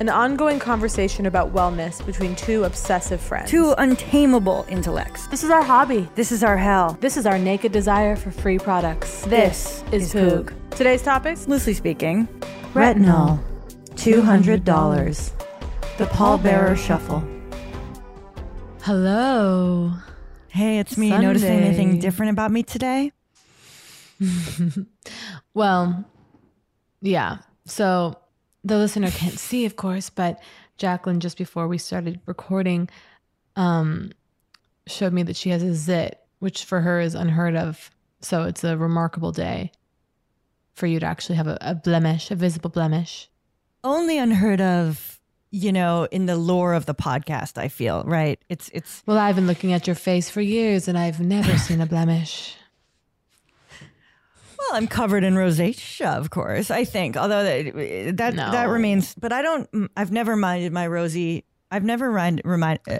an ongoing conversation about wellness between two obsessive friends. Two untamable intellects. This is our hobby. This is our hell. This is our naked desire for free products. This, is, is Poog. Poog. Today's topics? Loosely speaking, retinol, $200. The pallbearer shuffle. Hello. Hey, it's me. Sunday. Noticing anything different about me today? Well, yeah. So the listener can't see, of course, but Jacqueline, just before we started recording, um, showed me that she has a zit, which for her is unheard of. So it's a remarkable day for you to actually have a, a blemish, a visible blemish. Only unheard of, you know, in the lore of the podcast, I feel, right? It's it's Well, I've been looking at your face for years and I've never seen a blemish. Well, I'm covered in rosacea, of course. I think, although that that, No. that remains, but I don't. I've never minded my rosy. I've never remind remind. Uh,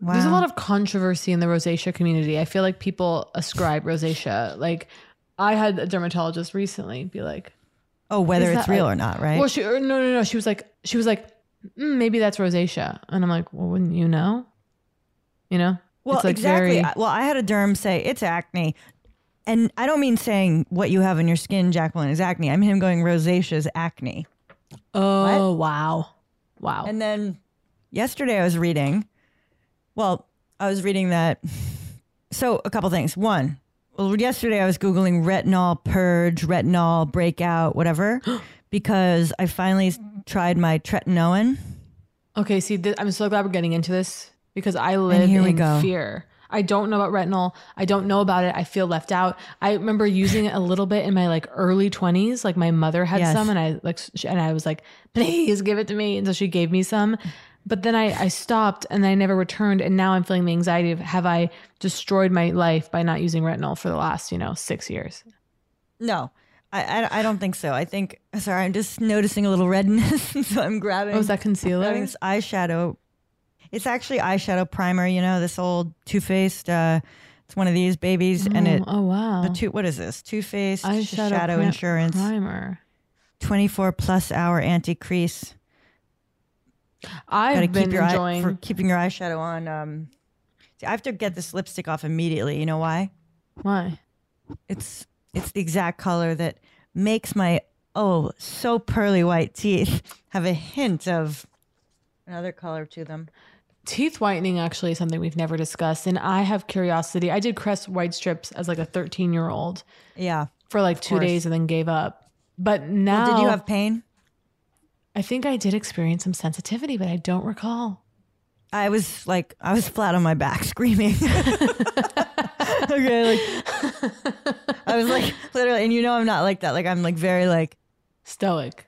wow. There's a lot of controversy in the rosacea community. I feel like people ascribe rosacea. Like I had a dermatologist recently be like, oh, whether it's real like- or not, right? Well, she or no, no, no. She was like, she was like, mm, maybe that's rosacea, and I'm like, well, wouldn't you know? You know, Well, like, exactly. very- Well, I had a derm say it's acne. And I don't mean saying what you have on your skin, Jacqueline, is acne. I'm him going rosacea is acne. oh wow, wow. And then yesterday I was reading. Well, I was reading that. So a couple things. One, well, yesterday I was googling retinol purge, retinol breakout, whatever, because I finally tried my tretinoin. okay, see, th- I'm so glad we're getting into this because I live in go. fear. I don't know about retinol. I don't know about it. I feel left out. I remember using it a little bit in my like early 20s. Like my mother had Yes. some and I like and I was like, "Please give it to me." And so she gave me some. But then I, I stopped and I never returned. And now I'm feeling the anxiety of have I destroyed my life by not using retinol for the last, you know, six years? No, I, I, I don't think so. I think, sorry, I'm just noticing a little redness. so I'm grabbing. Oh, is that concealer? grabbing this eyeshadow. It's actually eyeshadow primer, you know, this old Too Faced, uh, It's one of these babies, and it. oh wow. The two. What is this? Too Faced Eyeshadow Shadow prim- Insurance. primer. 24 plus hour anti crease. I've Gotta been keep your enjoying. eye, for keeping your eyeshadow on. Um, see, I have to get this lipstick off immediately. You know why? Why? It's it's the exact color that makes my oh so pearly white teeth have a hint of another color to them. Teeth whitening actually is something we've never discussed, and I have curiosity. I did Crest white strips as like a 13 year old Yeah. for like two course. days and then gave up. But now, Well, did you have pain? I think I did experience some sensitivity, but I don't recall. I was like I was flat on my back screaming. okay, like I was like literally, and you know I'm not like that. Like I'm like very like Stoic.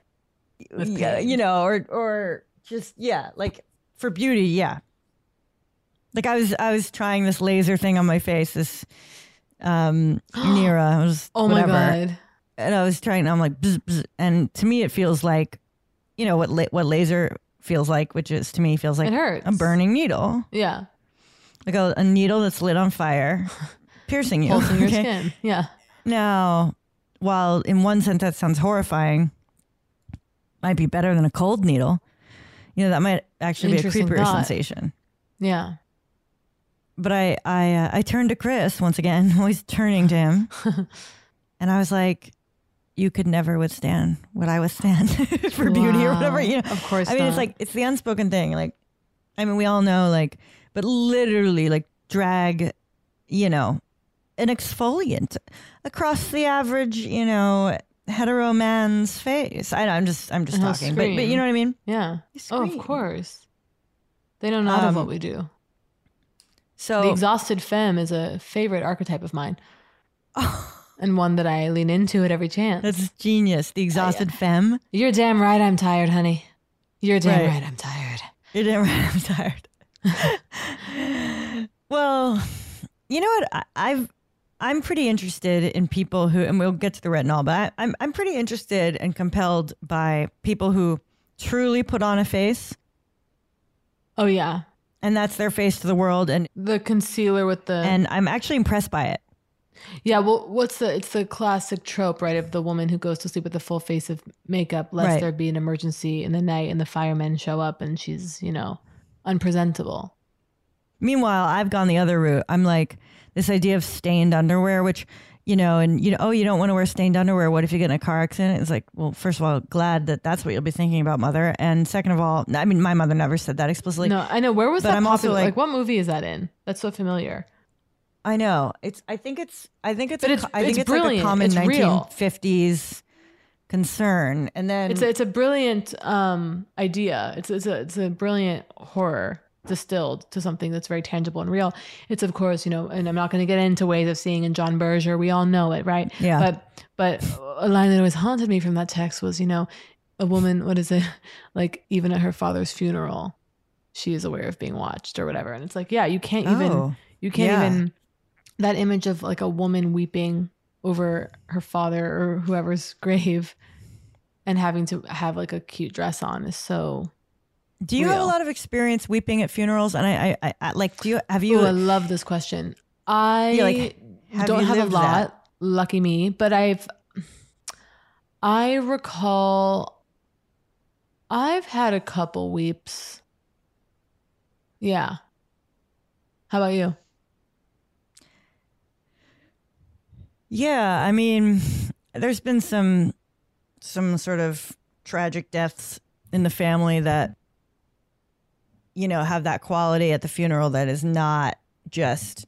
yeah, you know, or or just yeah, like for beauty, yeah. Like I was I was trying this laser thing on my face, this um Nira. It was Oh my god. And I was trying. I'm like, bzz, bzz, and to me it feels like, you know what la- what laser feels like, which is to me feels like It hurts. a burning needle, Yeah. like a, a needle that's lit on fire, piercing you. Pulsing your skin. Yeah. Now, while in one sense that sounds horrifying, might be better than a cold needle. You know, that might actually be a creepier thought. sensation. Yeah. But I, I, uh, I turned to Chris once again, always turning to him, and I was like, "You could never withstand what I withstand for beauty or whatever." You know, Of course I mean, it's like it's the unspoken thing. Like, I mean, we all know, like, but literally, like, drag, you know, an exfoliant across the average, you know, hetero man's face. I, I'm just, I'm just And talking, but, but you know what I mean? Yeah. Oh, of course. They know not of Um, what we do. So the exhausted femme is a favorite archetype of mine. and one that I lean into at every chance. that's genius. The exhausted femme. You're damn right I'm tired, honey. You're damn Right. right I'm tired. You're damn right. I'm tired. well, you know what? I, I've I'm pretty interested in people who, and we'll get to the retinol, but I, I'm I'm pretty interested and compelled by people who truly put on a face, Oh yeah. and that's their face to the world, and The concealer with the and I'm actually impressed by it. Yeah, well what's the it's the classic trope, right, of the woman who goes to sleep with a full face of makeup lest Right. there be an emergency in the night and the firemen show up and she's, you know, unpresentable. Meanwhile, I've gone the other route. I'm like this idea of stained underwear, which you know, and you know, oh, you don't want to wear stained underwear. What if you get in a car accident? It's like, well, first of all, glad that that's what you'll be thinking about, mother. And second of all, I mean, my mother never said that explicitly. no, I know. Where was but that I'm also like- like, what movie is that in? That's so familiar. I know. It's. I think it's. I think it's. A, it's- I think it's it's, like a common It's real. 1950s concern. And then It's a, it's a brilliant um, idea. It's it's a it's a brilliant horror distilled to something that's very tangible and real. It's of course you know, and I'm not going to get into ways of seeing in John Berger. We all know it, right? Yeah. But but a line that always haunted me from that text was you know, a woman. What is it? Like even at her father's funeral, she is aware of being watched or whatever. And it's like yeah, you can't even Oh, you can't yeah. even that image of like a woman weeping over her father or whoever's grave and having to have like a cute dress on is so do you have a lot of experience weeping at funerals? And I, I, I, I like. Do you have you? Ooh, I love this question. I Yeah, like, have don't have a lot, that? lucky me, but I've I recall I've had a couple weeps. Yeah. How about you? Yeah, I mean, there's been some some sort of tragic deaths in the family that you know have that quality at the funeral that is not just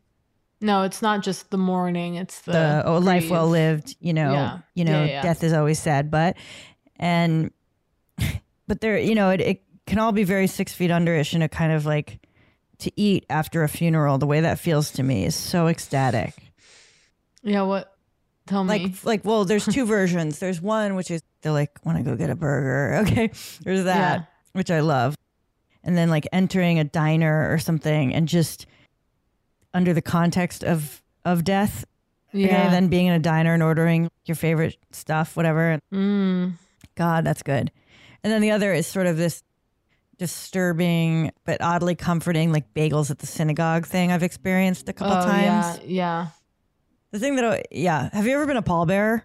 No, it's not just the mourning, it's the, the, oh life well lived. You know, Yeah. you know, Yeah, yeah. death is always sad, but and but there, you know, it, it can all be very six feet underish and a kind of like to eat after a funeral. The way that feels to me is so ecstatic. Yeah, what tell me. like like well there's two versions there's one which is they're like want to go get a burger okay there's that which i love and then like entering a diner or something and just under the context of of death yeah. okay then being in a diner and ordering your favorite stuff whatever mm. god that's good and then the other is sort of this disturbing but oddly comforting, like bagels at the synagogue thing I've experienced a couple Oh, times. Yeah, yeah. The thing that, yeah, have you ever been a pallbearer?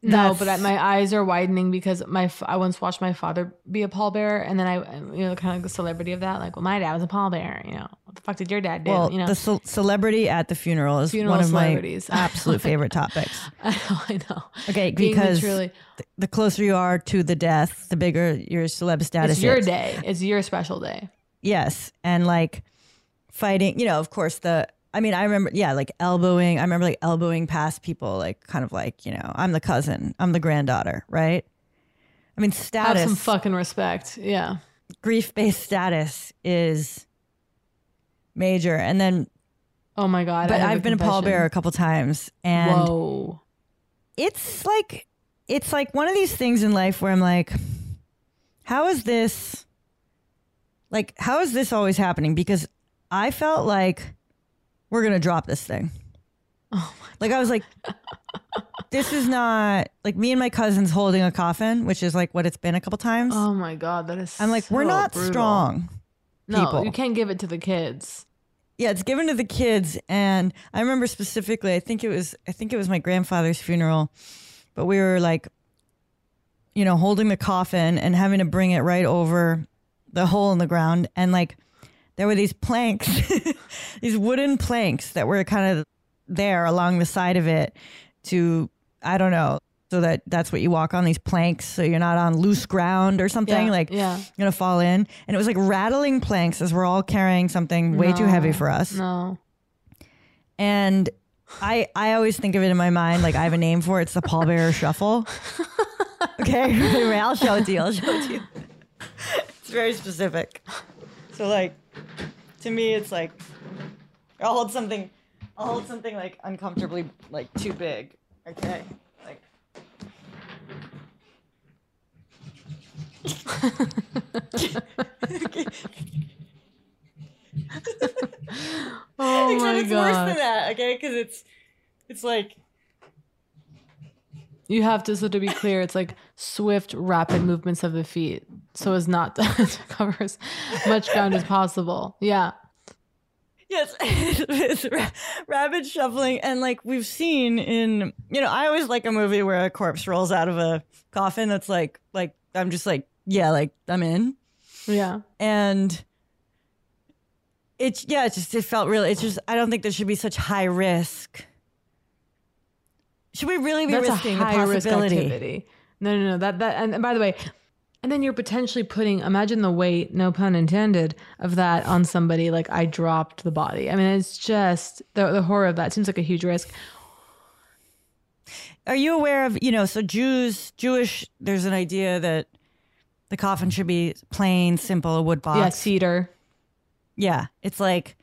No, That's- but my eyes are widening because my I once watched my father be a pallbearer, and then I, you know, kind of the celebrity of that. Like, well, my dad was a pallbearer. You know, what the fuck did your dad do? Well, you know, the ce- celebrity at the funeral is Funeral one of my absolute favorite topics. I know, I know. Okay, Being because truly- th- the closer you are to the death, the bigger your celeb status it's your is. day. It's your special day. Yes, and like fighting, you know, of course the I mean, I remember yeah, like elbowing. I remember like elbowing past people like kind of like, you know, I'm the cousin, I'm the granddaughter, right? I mean, status. Have some fucking respect. Yeah. grief-based status is major. And then Oh my god. But I've been a confession. pallbearer a couple times and Whoa. it's like it's like one of these things in life where I'm like, how is this like how is this always happening? Because I felt like we're gonna drop this thing. Oh like I was like, this is not like me and my cousins holding a coffin, which is like what it's been a couple times. Oh my god. That is. I'm like, we're not brutal. strong. No, people. you can't give it to the kids. Yeah, it's given to the kids, and I remember specifically. I think it was. I think it was my grandfather's funeral, but we were like, you know, holding the coffin and having to bring it right over the hole in the ground, and like, there were these planks, these wooden planks that were kind of there along the side of it to, I don't know, so that that's what you walk on these planks, so you're not on loose ground or something. Yeah, like, yeah. you're gonna fall in, and it was like rattling planks as we're all carrying something way too heavy for us. No. And I I always think of it in my mind like I have a name for it. It's the pallbearer shuffle. Okay, anyway, I'll show it to you. I'll show it to you. It's very specific. So like, to me, it's like I'll hold something. I'll hold something like uncomfortably like too big. Okay, like. Oh Except my it's worse than that. Okay, because it's it's like You have to, so to be clear, it's like swift, rapid movements of the feet, so as not to cover as much ground as possible. Yeah. Yes, it's ra- rapid shuffling, and like we've seen in, you know, I always like a movie where a corpse rolls out of a coffin. That's like, like I'm just like, yeah, like I'm in, Yeah. and it's yeah, it just it felt really. It's just I don't think there should be such high risk. Should we really be That's risking a the high risk possibility? activity. No, no, no. That that and, and by the way, and then you're potentially putting imagine the weight, no pun intended, of that on somebody like I dropped the body. I mean, it's just the the horror of that seems like a huge risk. Are you aware of you know? So Jews, Jewish, there's an idea that the coffin should be plain, simple, a wood box. Yeah, cedar. Yeah, it's like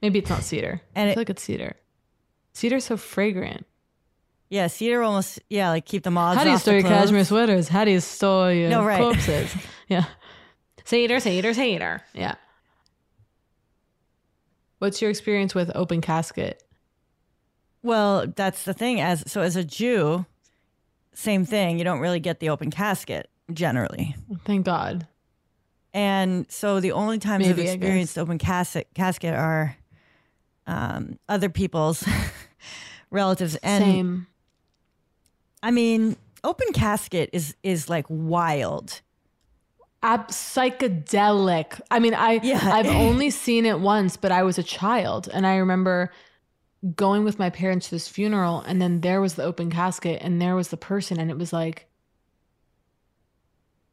Maybe it's not cedar. And I it- feel like it's cedar. Cedar's so fragrant. Yeah, cedar almost yeah, like keep the moths. How do you store your cashmere sweaters? How do you store your No, right. corpses? yeah. Cedar, cedar, cedar. Yeah. What's your experience with open casket? Well, that's the thing. As so, as a Jew, same thing. You don't really get the open casket generally, Thank God. and so the only times Maybe, I've experienced open casket casket are um, other people's relatives. And Same. I mean, open casket is is like wild. Ab- psychedelic. I mean, I Yeah. I've only seen it once, but I was a child, and I remember going with my parents to this funeral, and then there was the open casket, and there was the person, and it was like,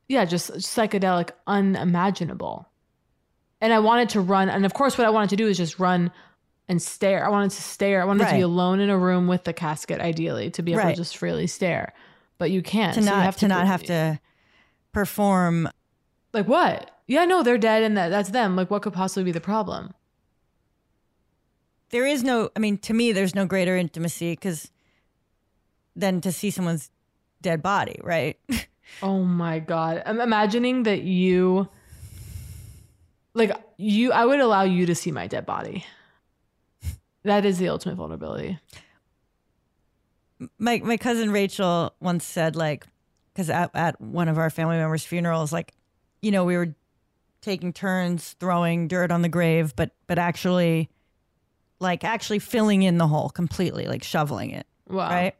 yeah, just psychedelic, unimaginable. And I wanted to run, and of course, what I wanted to do is just run and stare. I wanted to stare. I wanted to be alone in a room with the casket, ideally, to be able Right. to just freely stare. But you can't. to so you not have to, not have to perform. like what? Yeah, no, they're dead and that, that's them. Like what could possibly be the problem? There is no. I mean, to me, there's no greater intimacy because than to see someone's dead body, right? Oh my god. I'm imagining that you like you I would allow you to see my dead body. That is the ultimate vulnerability. my my cousin Rachel once said like because at, at one of our family members' funerals, like you know, we were taking turns throwing dirt on the grave, but but actually, like actually filling in the hole completely, like shoveling it. Wow. Right.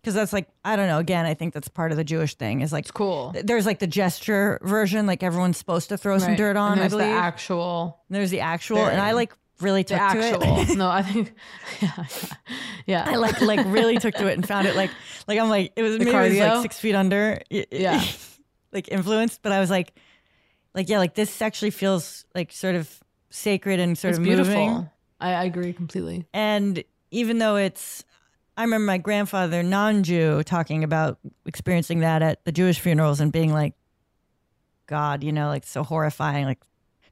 Because that's like I don't know. Again, I think that's part of the Jewish thing. Is like It's cool. th- there's like the gesture version, like everyone's supposed to throw some Right. dirt on. And I there's the believe. actual. there's the actual, and I like really took to actual. it. no, I think. Yeah. Yeah. I like like really took to it and found it like like I'm like it was The maybe it was like six feet under. Yeah. like influenced, but I was like, like yeah, like this actually feels like sort of sacred and sort it's of beautiful. moving. I, I agree completely. And even though it's, I remember my grandfather, non-Jew, talking about experiencing that at the Jewish funerals and being like, God, you know, like so horrifying, like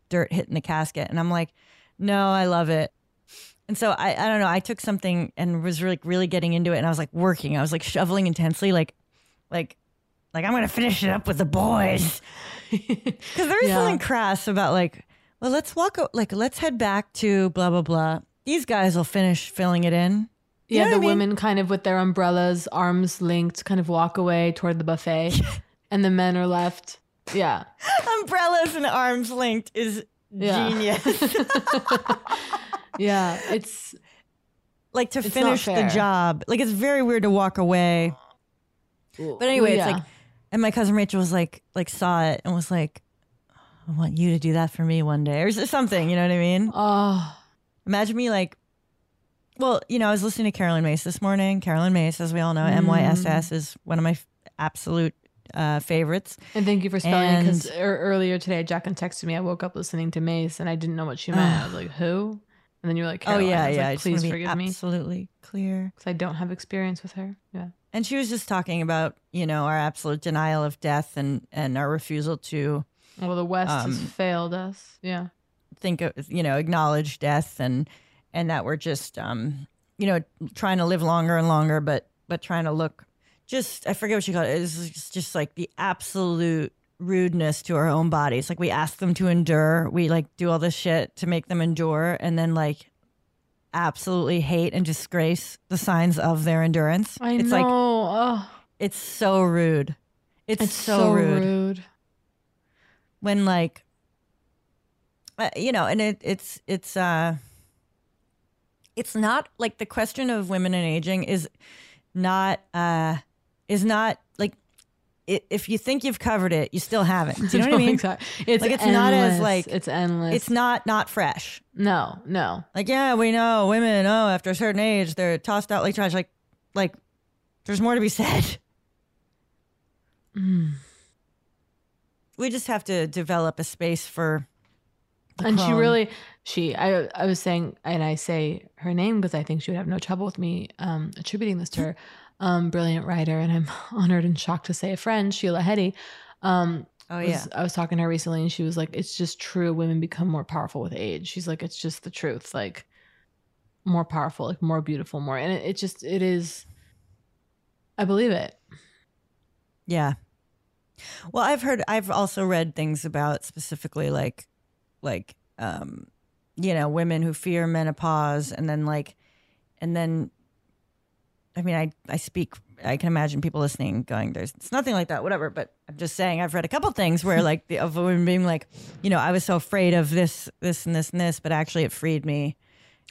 dirt hitting the casket, and I'm like, no, I love it. And so I, I don't know. I took something and was really, really getting into it, and I was like working. I was like shoveling intensely, like, like, like I'm gonna finish it up with the boys. Because there is Yeah. something crass about like, well, let's walk, like, let's head back to blah blah blah. These guys will finish filling it in. You Yeah, the I mean? women kind of with their umbrellas, arms linked, kind of walk away toward the buffet, and the men are left. Yeah. Umbrellas and arms linked is Yeah. genius. Yeah. It's like to It's finish the job. Like it's very weird to walk away. But anyway, it's like, and my cousin Rachel was like, like saw it and was like, I want you to do that for me one day or something. You know what I mean? Oh, Imagine me like, well, you know, I was listening to Caroline Myss this morning. Caroline Myss, as we all know, Mm. MYSS is one of my f- absolute uh, favorites. and thank you for spelling it because earlier today, Jacqueline texted me. I woke up listening to Myss and I didn't know what she meant. I was like, who? And then you were like, oh yeah, yeah. Like, I just wanna Please forgive me absolutely clear. because I don't have experience with her. Yeah. And she was just talking about, you know, our absolute denial of death and and our refusal to Well, the West has Um, failed us. Yeah. think of, you know, acknowledge death and and that we're just um, you know, trying to live longer and longer but but trying to look just I forget what she called it. It's just, just like the absolute rudeness to our own bodies. Like we ask them to endure. We like do all this shit to make them endure and then like absolutely hate and disgrace the signs of their endurance. I it's know. like oh, it's so rude. It's, it's so, rude. rude. when like uh, you know and it it's it's uh it's not like the question of women and aging is not uh is not like i if you think you've covered it you still haven't do you know what i mean exactly. It's Like, it's not as, like- it's endless. it's not not fresh no, no. like yeah we know women oh after a certain age they're tossed out like trash like like there's more to be said Mm. we just have to develop a space for and she really she I I was saying and I say her name because I think she would have no trouble with me um attributing this to her um brilliant writer and I'm honored and shocked to say a friend Sheila Heti um oh was- yeah. I was talking to her recently and she was like it's just true women become more powerful with age. She's like it's just the truth like more powerful like more beautiful more and it, it just it is I believe it. Yeah. Well, I've heard I've also read things about specifically like like um you know, women who fear menopause and then like and then I mean, I I speak I can imagine people listening going there's it's nothing like that whatever, but I'm just saying I've read a couple things where like the of women being like, you know, I was so afraid of this this and this and this, but actually it freed me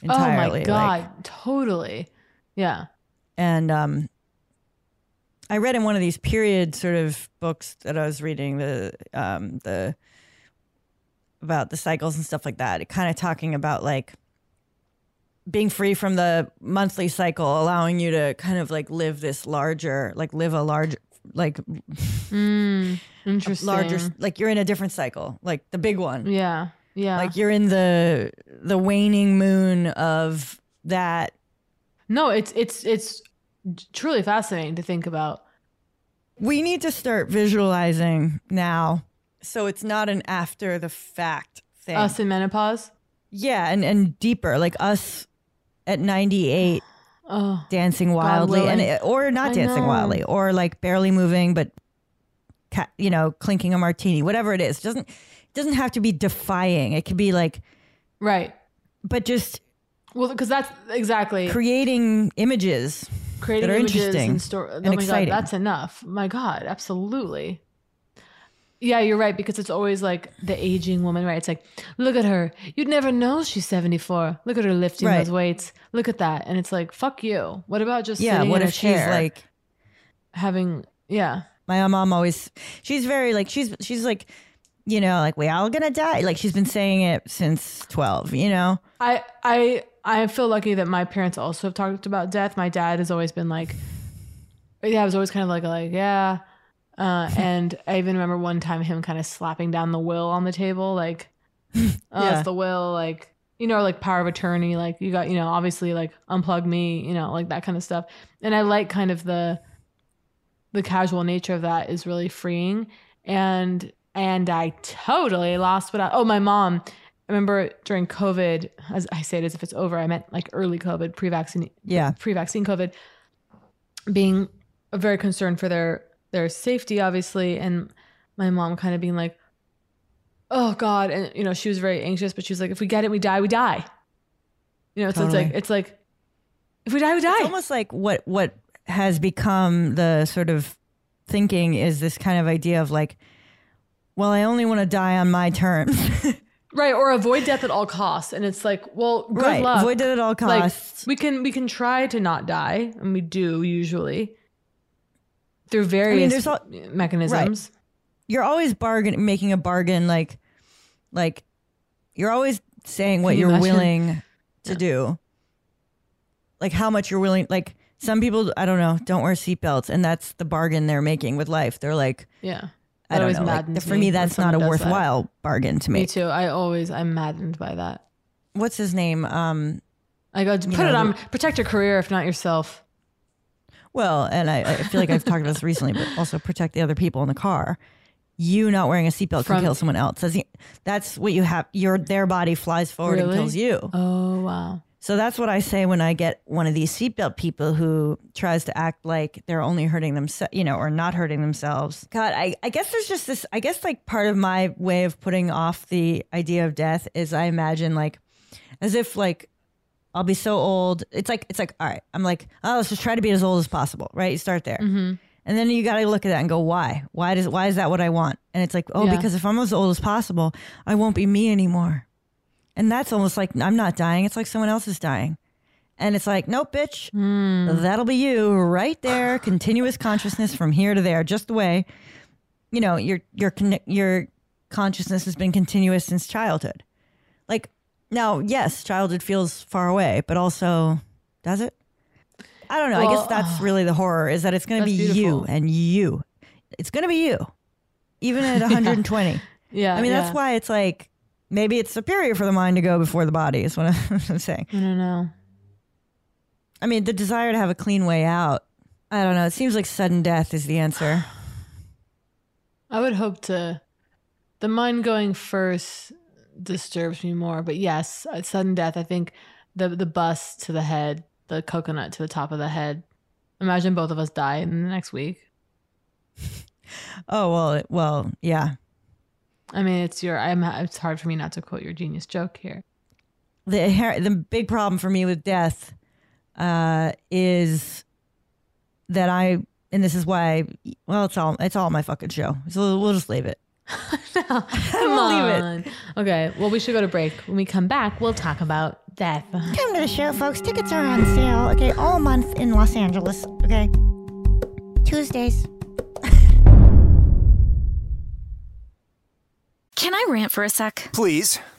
entirely. oh my like- god totally yeah and um, I read in one of these period sort of books that I was reading the um, the about the cycles and stuff like that. Kind of talking about like being free from the monthly cycle, allowing you to kind of like live this larger, like live a large, like mm, interesting larger, like you're in a different cycle, like the big one. yeah yeah Like you're in the the waning moon of that No, it's it's it's truly fascinating to think about. We need to start visualizing now. So it's not an after the fact thing. Us in menopause. yeah, and, and deeper, like us at 98 Oh, dancing wildly and willing. or not I dancing know. wildly or like barely moving but ca- you know, clinking a martini, whatever it is. it Doesn't it doesn't have to be defying. It could be like right. but just Well, because that's exactly creating images. creating that are images interesting and story. Oh and exciting. god, that's enough. My god, absolutely. Yeah, you're right because it's always like the aging woman, right? It's like, look at her. You'd never know she's 74. Look at her lifting Right. those weights. Look at that. And it's like, fuck you. What about just yeah. sitting What in if a she's chair, like having yeah. my mom always? She's very like she's she's like, you know, like we all gonna die. Like she's been saying it since twelve. You know. I I I feel lucky that my parents also have talked about death. My dad has always been like, yeah, I was always kind of like like yeah, uh, and I even remember one time him kind of slapping down the will on the table, like, oh, Yeah. it's the will, like you know, like power of attorney, like you got you know, obviously like unplug me, you know, like that kind of stuff. And I like kind of the the casual nature of that is really freeing, and and I totally lost what I oh my mom. I remember during COVID, as I say it as if it's over, I meant like early COVID, pre-vaccine, Yeah. pre-vaccine COVID, being very concerned for their their safety, obviously, and my mom kind of being like, "Oh God," and you know, she was very anxious, but she was like, "If we get it, we die, we die." You know, so it's like it's like, if we die, we die. It's almost like what what has become the sort of thinking is this kind of idea of like, well, I only want to die on my terms. right, or avoid death at all costs, and it's like, well, good Right, luck. avoid death at all Like, costs. we can we can try to not die, and we do usually through various there's al- mechanisms. you're always bargain making a bargain like like you're always saying what you you're imagine? willing to do like how much you're willing like some people i don't know don't wear seatbelts and that's the bargain they're making with life they're like Yeah. i don't always know like, for me me that's not a does that. worthwhile bargain to make. Me too. I always I'm maddened by that. what's his name um I go put know, it on protect your career if not yourself. Well and I, I feel like i've talked about this recently but also protect the other people in the car you not wearing a seatbelt can From- kill someone else That's the- that's what you have your their body flies forward and Really? kills you Oh wow. So that's what I say when I get one of these seatbelt people who tries to act like they're only hurting themselves, you know, or not hurting themselves. God, I, I guess there's just this, I guess like part of my way of putting off the idea of death is I imagine like as if like I'll be so old. It's like, it's like, all right, I'm like, oh, let's just try to be as old as possible, right? You start there. Mm-hmm. And then you got to look at that and go, why? Why does why is that what I want? And it's like, oh, Yeah. because if I'm as old as possible, I won't be me anymore. And that's almost like I'm not dying. It's like someone else is dying. And it's like, nope, bitch, Hmm. that'll be you right there. Continuous consciousness from here to there, just the way, you know, your your your consciousness has been continuous since childhood. Like now, yes, childhood feels far away, but also, does it? I don't know. I guess that's uh, really the horror is that it's going to be That's you and you. It's going to be you, even at 120. Yeah. I mean, yeah. that's why it's like maybe it's superior for the mind to go before the body. Is what I'm saying. I don't know. I mean, the desire to have a clean way out. I don't know. It seems like sudden death is the answer. I would hope to the mind going first disturbs me more, but yes, sudden death, I think the the bus to the head, the coconut to the top of the head. Imagine both of us die in the next week. Oh well, well, yeah. I mean, it's your. I'm. It's hard for me not to quote your genius joke here. The the big problem for me with death uh, is that I, and this is why. Well, it's all it's all my fucking show. So we'll just leave it. Come We'll leave it. on. Okay. Well, we should go to break. When we come back, we'll talk about death. Come to the show, folks. Tickets are on sale, okay, all month in Los Angeles, okay? Tuesdays. Can I rant for a sec? Please.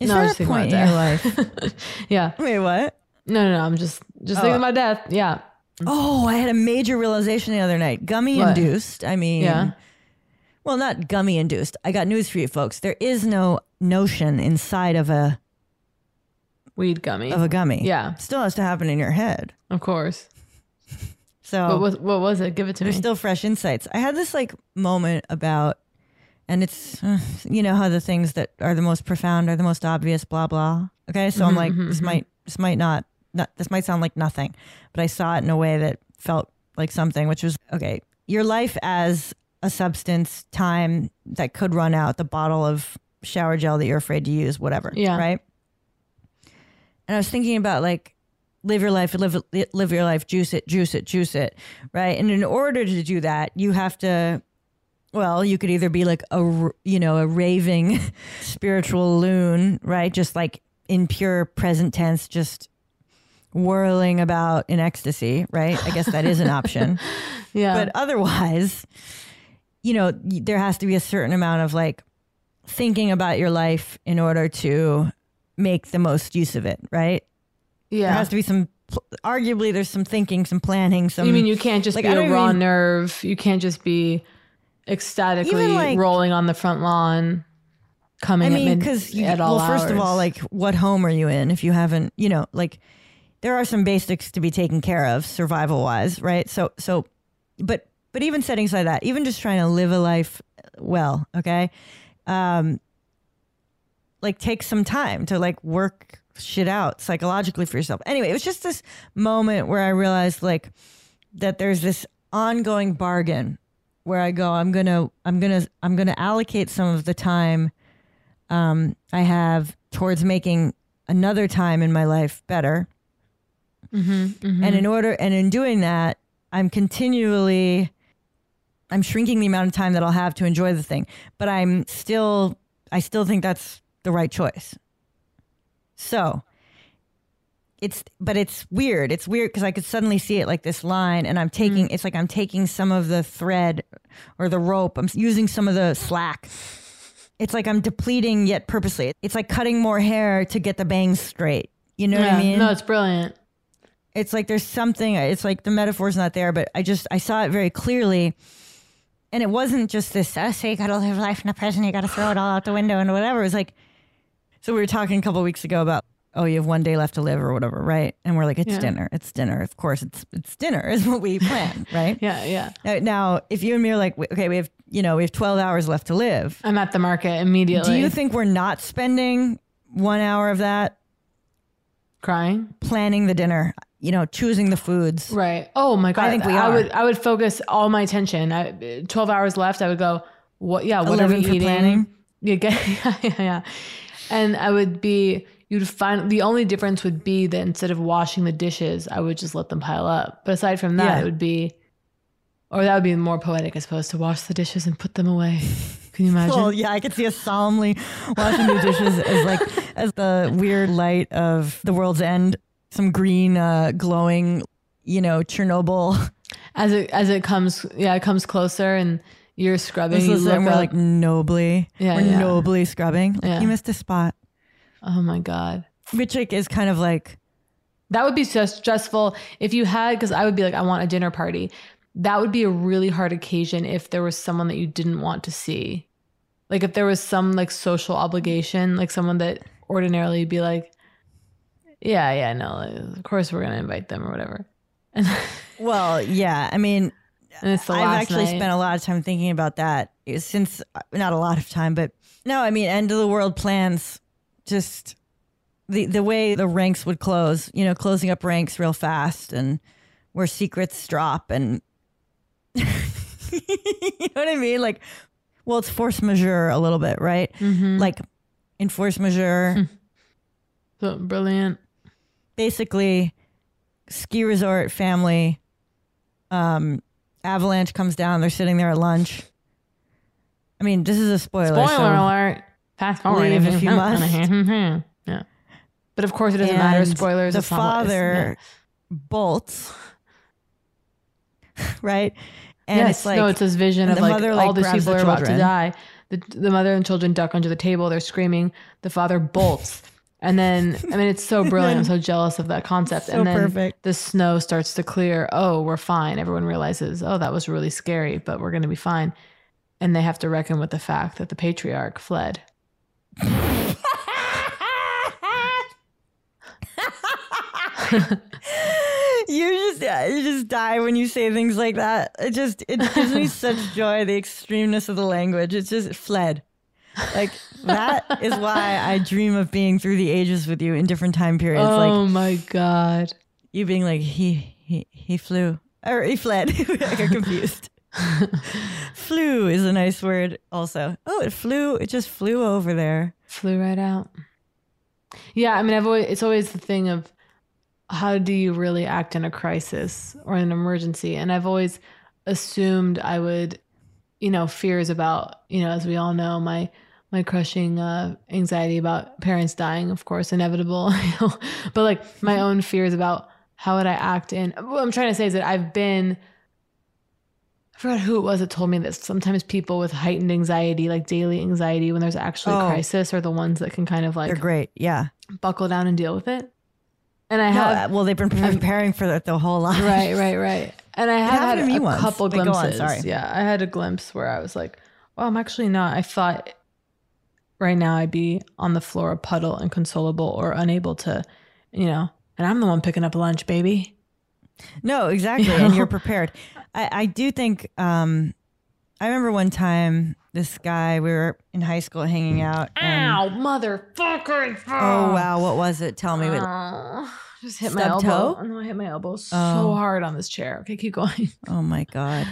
Is No, there a point about in your life? yeah. Wait, what? No, no, no. I'm just just Oh. thinking about death. Yeah. Oh, I had a major realization the other night. Gummy What? induced. I mean, Yeah. well, not gummy induced. I got news for you folks. There is no notion inside of a Weed gummy. of a gummy. Yeah. Still has to happen in your head. Of course. So What was what was it? Give it to me. there's me. still fresh insights. I had this like moment about, and it's uh, you know how the things that are the most profound are the most obvious. Blah blah. Okay, so I'm Mhm, like, mhm, this mhm. might this might not not this might sound like nothing, but I saw it in a way that felt like something, which was okay. Your life as a substance, time that could run out, the bottle of shower gel that you're afraid to use, whatever. Yeah. Right. And I was thinking about like live your life, live live your life, juice it, juice it, juice it, right? And in order to do that, you have to. Well, you could either be like a you know a raving spiritual loon, right? Just like in pure present tense, just whirling about in ecstasy, right? I guess that is an option. Yeah. But otherwise, you know, there has to be a certain amount of like thinking about your life in order to make the most use of it, right? Yeah. There has to be some, arguably, there's some thinking, some planning, some. you mean you can't just like, be a raw even- nerve? You can't just be ecstatically like- rolling on the front lawn, coming in. I mean, because well, first of all, like, what home are you in? If you haven't, you know, like, there are some basics to be taken care of, survival wise, right? So, so, but, but even setting aside that, even just trying to live a life well, okay, um, like, take some time to like work shit out psychologically for yourself. Anyway, it was just this moment where I realized like that there's this ongoing bargain where I go, I'm gonna, I'm gonna, I'm gonna allocate some of the time um, I have towards making another time in my life better. Mm-hmm, And in order, and in doing that, I'm continually, I'm shrinking the amount of time that I'll have to enjoy the thing. But I'm still, I still think that's the right choice. So it's, but it's weird. It's weird because I could suddenly see it like this line, and I'm taking, mm. it's like I'm taking some of the thread or the rope. I'm using some of the slack. It's like I'm depleting yet purposely. It's like cutting more hair to get the bangs straight. You know what I mean? No, it's brilliant. it's like there's something it's like the metaphor's not there but i just i saw it very clearly and it wasn't just this oh, so you gotta live life in the present you gotta throw it all out the window and whatever it was like so we were talking a couple weeks ago about oh you have one day left to live or whatever right and we're like it's Yeah. dinner it's dinner of course it's it's dinner is what we plan right Yeah, yeah. now, now if you and me are like okay we have you know we have 12 hours left to live I'm at the market immediately. do you think we're not spending one hour of that crying planning the dinner you know choosing the foods Right. Oh my god. I think we I are. would I would focus all my attention. I, Twelve hours left. I would go. What? Yeah. What are we eating? planning? Yeah, get- yeah. Yeah. Yeah. And I would be. You'd find the only difference would be that instead of washing the dishes, I would just let them pile up. But aside from that, Yeah. it would be, or that would be more poetic, I suppose, to wash the dishes and put them away. Can you imagine? Well, yeah, I could see us solemnly washing the dishes as like as the weird light of the world's end, some green, uh, glowing, you know, Chernobyl. As it as it comes, yeah, it comes closer, and you're scrubbing. This you and we're up- like nobly, Yeah, we're yeah. nobly scrubbing. Like, Yeah. You missed a spot, oh my god. which is kind of like That would be so stressful if you had, because I would be like, I want a dinner party. That would be a really hard occasion if there was someone that you didn't want to see. Like if there was some like social obligation, like someone that ordinarily be like, yeah, yeah, no, like, of course we're gonna invite them or whatever. Well, yeah. I mean, and it's the I've actually night. spent a lot of time thinking about that since uh, not a lot of time, but no, I mean, end of the world plans, just the the way the ranks would close, you know, closing up ranks real fast and where secrets drop and you know what I mean? Like, well, it's force majeure a little bit, right? Mhm. Like in force majeure, So brilliant. basically ski resort family um avalanche comes down they're sitting there at lunch i mean this is a spoiler Spoiler so- alert. Fast forward leave if you must. Mm-hmm. yeah. But of course, it doesn't matter. Spoilers. the it's not what- it's- father bolts right and yes, it's like no, it's this vision of the like mother, all like, these people the are about to die. The, the mother and children duck under the table. They're screaming. The father bolts. And then, I mean, it's so brilliant. I'm so jealous of that concept. So and then perfect. the snow starts to clear. Oh, we're fine. Everyone realizes, oh, that was really scary, but we're going to be fine. And they have to reckon with the fact that the patriarch fled. You just you just die when you say things like that. It just it gives me such joy the extremeness of the language. It's just fled. Like that is why i dream of being through the ages with you in different time periods oh like my God. you being like he he he flew or he fled. I got confused flew is a nice word also oh it flew it just flew over there flew right out. Yeah, I mean, I've always it's always the thing of how do you really act in a crisis or an emergency, and I've always assumed I would, you know, fears about you know, as we all know, my my crushing uh, anxiety about parents dying, of course, inevitable. But like my own fears about how would I act in. What I'm trying to say is that I've been. I forgot who it was that told me this. Sometimes people with heightened anxiety, like daily anxiety, when there's actually Oh. a crisis, are the ones that can kind of like they're great yeah buckle down and deal with it. And I no, have uh, well they've been preparing for that the whole life right, right, right. And I have had a once. couple on, glimpses. sorry. Yeah, I had a glimpse where I was like, "Well, I'm actually not." I thought right now I'd be on the floor, a puddle, inconsolable, or unable to, you know. And I'm the one picking up lunch, baby. No, exactly. You And you're prepared. I, I do think um I remember one time this guy, we were in high school hanging out. And, Ow, motherfucker! Oh wow, what was it? Tell me. Oh, just hit my elbow. toe? No, I hit my elbow so Oh. hard on this chair. Okay, keep going. Oh my god.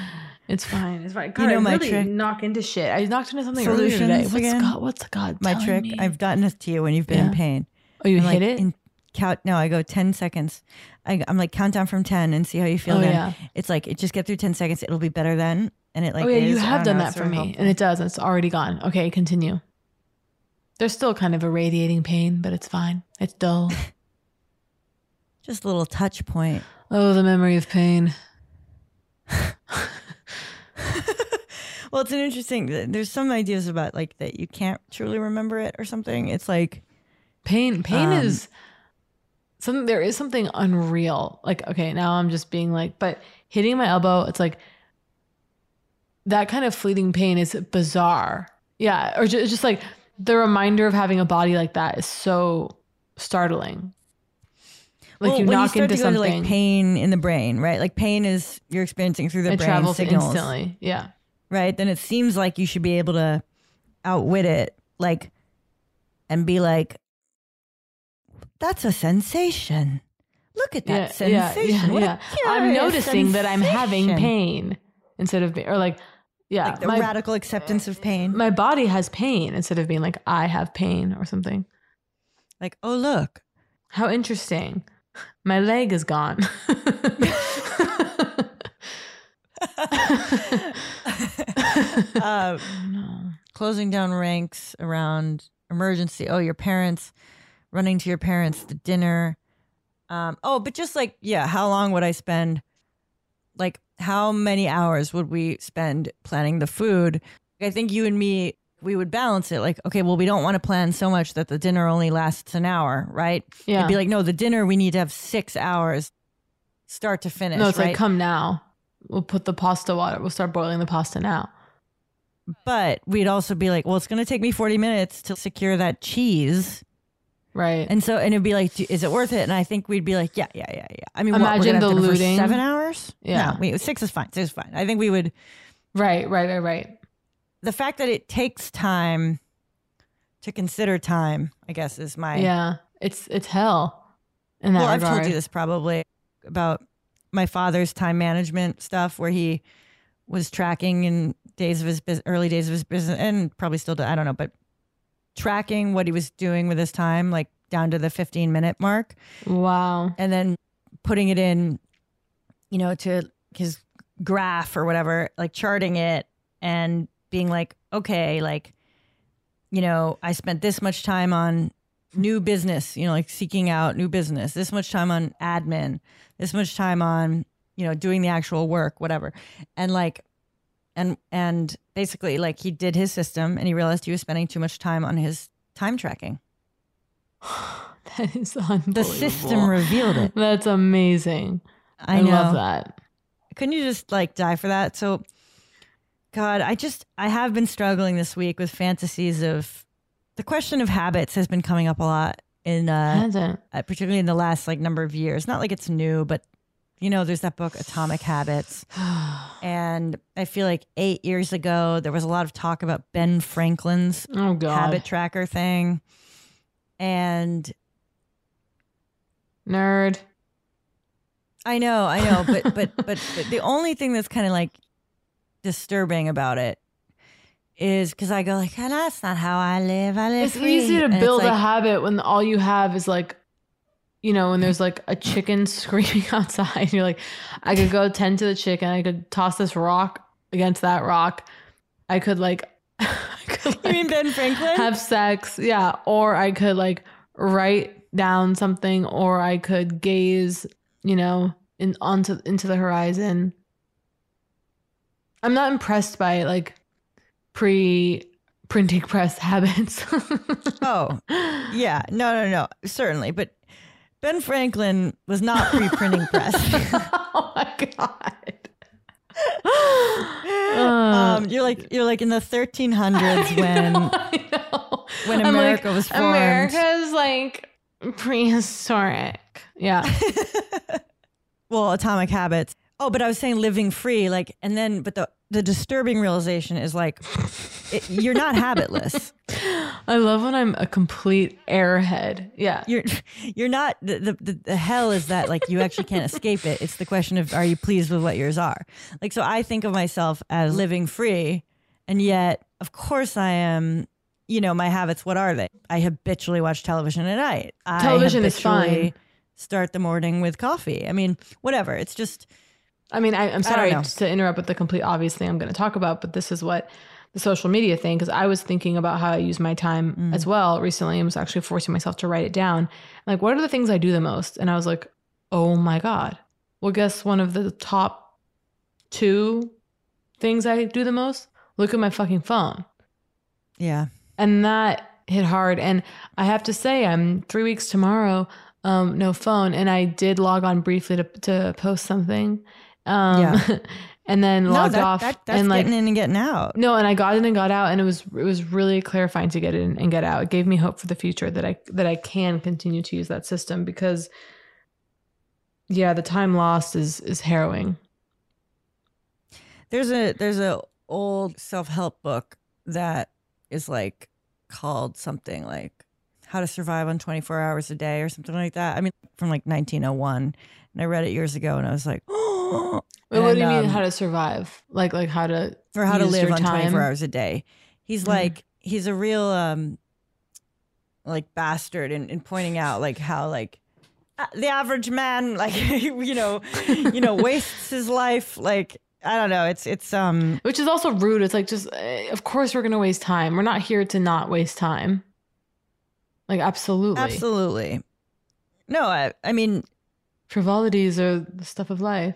It's fine. It's fine. God, You know I my really trick? knock into shit. I knocked into something earlier today. What's again? God? What's God? My trick. me? I've gotten this to you when you've been in pain. Oh, you I'm hit like, it? In count. No, I go ten seconds. I, I'm like count down from ten and see how you feel. Oh, then yeah. it's like it just get through ten seconds. It'll be better then. And it like oh yeah, you is. I have done know, that for me, helpful. and it does. It's already gone. Okay, continue. There's still kind of a radiating pain, but it's fine. It's dull. just a little touch point. oh, the memory of pain. Well, it's an interesting. There's some ideas about like that you can't truly remember it or something. It's like Pain. Pain Um, is something. There is something unreal. Like okay, now I'm just being like, but hitting my elbow. It's like that kind of fleeting pain is bizarre. Yeah, or just, just like the reminder of having a body like that is so startling. Like well, you when you start into to go something. to like pain in the brain, right? Like pain is you're experiencing through the it brain travels signals, instantly. Yeah. right? Then it seems like you should be able to outwit it, like, and be like, "That's a sensation. Look at that yeah, sensation. Yeah, What yeah. I'm noticing that I'm having pain instead of being, or like, yeah, Like the my, radical acceptance of pain. my body has pain instead of being like I have pain or something. Like, oh look, How interesting. My leg is gone. uh, closing down ranks around emergency. Oh, your parents running to your parents the dinner. Um, oh, but just like yeah, how long would I spend? Like, how many hours would we spend planning the food? I think you and me we would balance it. Like, okay, well, we don't want to plan so much that the dinner only lasts an hour, right? Yeah. It'd be like, no, the dinner we need to have six hours, start to finish. no, it's right? like come now. We'll put the pasta water. We'll start boiling the pasta now. But we'd also be like, well, it's going to take me 40 minutes to secure that cheese. Right. And so, and it'd be like, is it worth it? And I think we'd be like, yeah, yeah, yeah, yeah. I mean, what, we're Imagine gonna the looting. seven hours? Yeah. No, we, six is fine. Six is fine. I think we would. Right, right, right, right. The fact that it takes time to consider time, I guess, is my. Yeah. It's it's hell in that well, I've told you this probably about my father's time management stuff where he was tracking in days of his bus- early days of his business and probably still do, I don't know, but tracking what he was doing with his time, like down to the 15 minute mark. Wow. And then putting it in, you know, to his graph or whatever, like charting it and being like, okay, like, you know, I spent this much time on new business, you know, like seeking out new business, this much time on admin, this much time on, you know, doing the actual work, whatever. And like, and, and basically, like, he did his system and he realized he was spending too much time on his time tracking. That is unbelievable. The system revealed it. That's amazing. I, I, love that. Couldn't you just like die for that? So, God, I just I have been struggling this week with fantasies of the question of habits has been coming up a lot in uh, uh particularly in the last like number of years. Not like it's new, but you know, there's that book Atomic Habits, and I feel like eight years ago there was a lot of talk about Ben Franklin's Oh habit tracker thing, and Nerd. I know, I know, but but but, but the only thing that's kind of like disturbing about it is because I go like, "Ah, that's not how I live. I live It's free." easy to And build a habit when all you have is like, you know, when there's like a chicken screaming outside. You're like, I could go tend to the chicken. I could toss this rock against that rock. I could like, I could, You mean Ben Franklin? have sex. Yeah. Or I could like write down something or I could gaze, you know, in onto into the horizon. I'm not impressed by like pre printing press habits. oh, yeah, no, no, no, certainly, but Ben Franklin was not pre-printing press. oh my god. um, you're like you're like in the 1300s when when I'm America like, was formed. America's like prehistoric. Yeah. well, Atomic Habits. Oh, but I was saying living free, like, and then, but the the disturbing realization is like, it, you're not habitless. I love when I'm a complete airhead. Yeah. You're you're not the, the the hell is that like you actually can't escape it. It's the question of are you pleased with what yours are? Like so I think of myself as living free and yet of course I am you know, my habits what are they? I habitually watch television at night. I Television is fine. Start the morning with coffee. I mean, whatever. It's just I mean, I, I'm sorry to interrupt with the complete obvious thing I'm going to talk about, but this is what the social media thing, because I was thinking about how I use my time Mm. as well recently and was actually forcing myself to write it down. Like, what are the things I do the most? And I was like, oh my God. Well, guess one of the top two things I do the most? Look at my fucking phone. yeah. And that hit hard. And I have to say, I'm three weeks tomorrow, um, no phone. And I did log on briefly to, to post something. Um, Yeah. and then No, logged that- off. that- that's and like, getting in and getting out. No, and I got in and got out, and it was it was really clarifying to get in and get out. It gave me hope for the future that I that I can continue to use that system because, yeah, the time lost is is harrowing. There's a there's a old self help book that is like called something like How to Survive on 24 Hours a Day or something like that. I mean, from like 1901, and I read it years ago, and I was like, oh, what do you mean? um, How to survive? Like like how to or how to live on time? 24 hours a day. He's Mhm. like he's a real um like bastard in, in pointing out like how like uh, the average man like you know you know wastes his life like I don't know it's it's um Which is also rude. It's like just, uh, of course, we're gonna waste time. We're not here to not waste time. Like absolutely, absolutely no I I mean frivolities are the stuff of life.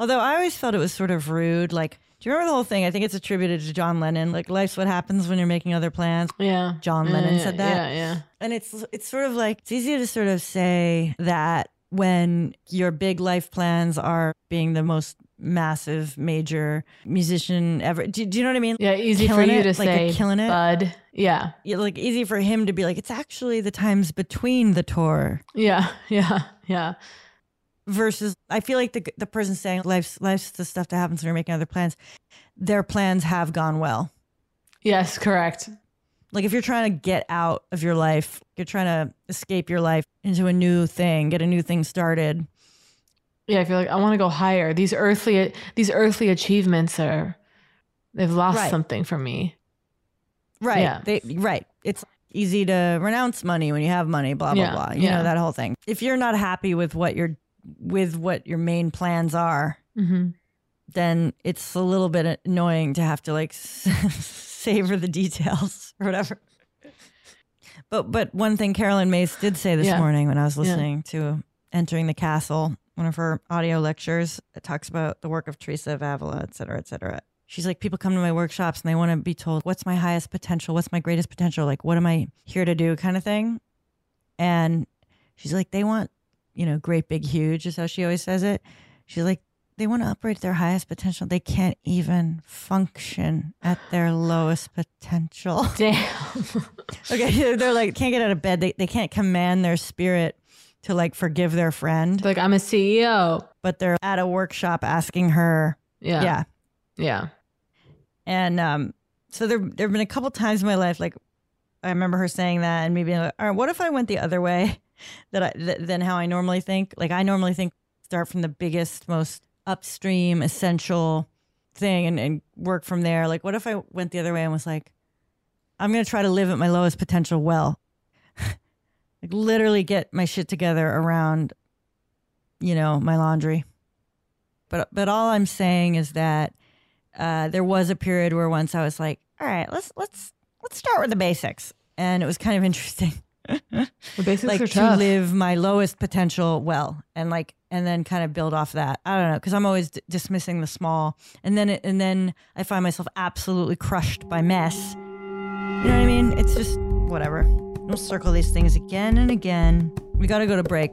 Although I always felt it was sort of rude. Like, do you remember the whole thing? I think it's attributed to John Lennon. Like, life's what happens when you're making other plans. Yeah, John Yeah, Lennon yeah, said that. Yeah, yeah. And it's it's sort of like it's easy to sort of say that when your big life plans are being the most massive major musician ever. Do, do you know what I mean? Yeah, easy for you it, to like say, killing it. bud. Yeah, Yeah, like easy for him to be like it's actually the times between the tour yeah, yeah, yeah. Versus I feel like the the person saying life's life's the stuff that happens when you're making other plans. Their plans have gone well. Yes, correct. Like if you're trying to get out of your life, you're trying to escape your life into a new thing, get a new thing started. Yeah, I feel like I want to go higher. These earthly these earthly achievements are they've lost Right. something for me. Right. Yeah. They, right. It's easy to renounce money when you have money, blah blah Yeah, blah. You yeah. know that whole thing. If you're not happy with what your with what your main plans are, Mm-hmm. then it's a little bit annoying to have to like savor the details or whatever. But but one thing Caroline Myss did say this Yeah. morning when I was Yeah. listening to Entering the Castle, one of her audio lectures, it talks about the work of Teresa of Avila, et cetera, et cetera. She's like, people come to my workshops and they want to be told, what's my highest potential? What's my greatest potential? Like, what am I here to do kind of thing? And she's like, they want, you know, great, big, huge is how she always says it. She's like, they want to operate at their highest potential. They can't even function at their lowest potential. Damn. okay. They're like, can't get out of bed. They, they can't command their spirit to like forgive their friend. Like I'm a CEO. But they're at a workshop asking her. Yeah. Yeah. Yeah. And um, so there there have been a couple times in my life, like I remember her saying that, and me being like, "All right, what if I went the other way, that I th- than how I normally think? Like I normally think start from the biggest, most upstream, essential thing, and, and work from there. Like, what if I went the other way and was like, I'm gonna try to live at my lowest potential well, like literally get my shit together around, you know, my laundry. But but all I'm saying is that uh, there was a period where once I was like, all right, let's let's let's start with the basics, and it was kind of interesting. The basics like are to live my lowest potential well, and like and then kind of build off that. I don't know because I'm always d- dismissing the small, and then it, and then I find myself absolutely crushed by mess. You know what I mean? It's just whatever. We'll circle these things again and again. We got to go to break.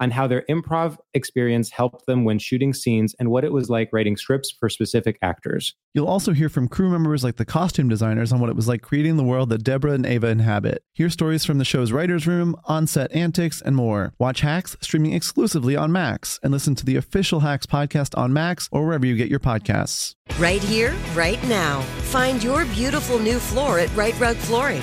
on how their improv experience helped them when shooting scenes and what it was like writing scripts for specific actors. You'll also hear from crew members like the costume designers on what it was like creating the world that Deborah and Ava inhabit. Hear stories from the show's writer's room, on set antics, and more. Watch Hacks streaming exclusively on Max and listen to the official Hacks podcast on Max or wherever you get your podcasts. Right here, right now. Find your beautiful new floor at Rite Rug Flooring.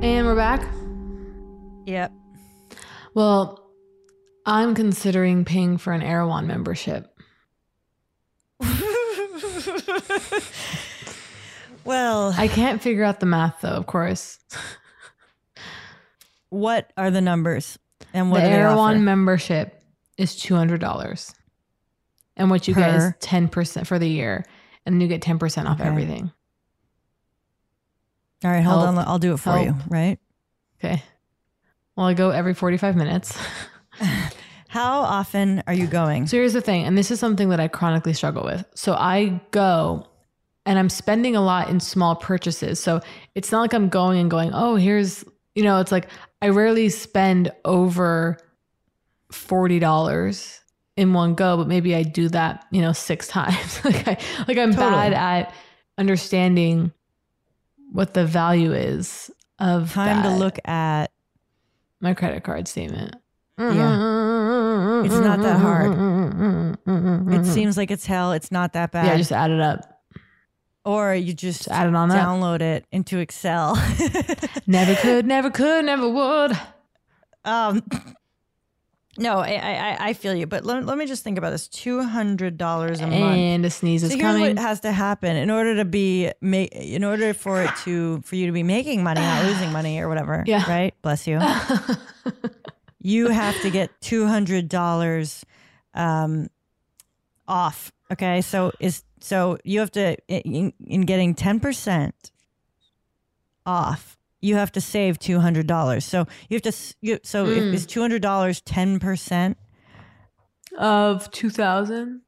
And we're back. Yep. Well, I'm considering paying for an Erewhon membership. well, I can't figure out the math though, of course. What are the numbers? And what the Erewhon membership is two hundred dollars, and what you get is ten percent for the year, and you get ten percent off Okay. everything. All right, hold Help. on. I'll do it for you, right? Okay. Well, I go every forty-five minutes. How often are you going? So here's the thing, and this is something that I chronically struggle with. So I go and I'm spending a lot in small purchases. So it's not like I'm going and going, oh, here's, you know, it's like I rarely spend over $40 in one go, but maybe I do that, you know, six times. like I like I'm Totally. bad at understanding what the value is of Time to look at. my credit card statement. Yeah. It's not that hard. It seems like it's hell. It's not that bad. Yeah, just add it up. Or you just add it on download it into Excel. Never could, never could, never would. Um, no, I, I I feel you, but let, let me just think about this: two hundred dollars a month, And a sneeze is so here's coming. what has to happen in order to be make in order for it to for you to be making money, not losing money or whatever. Yeah. Right. Bless you. you have to get two hundred dollars um, off. Okay, so is so you have to in, in getting ten percent off. You have to save two hundred dollars. So you have to. You, so Mm. is two hundred dollars ten percent? of 2000.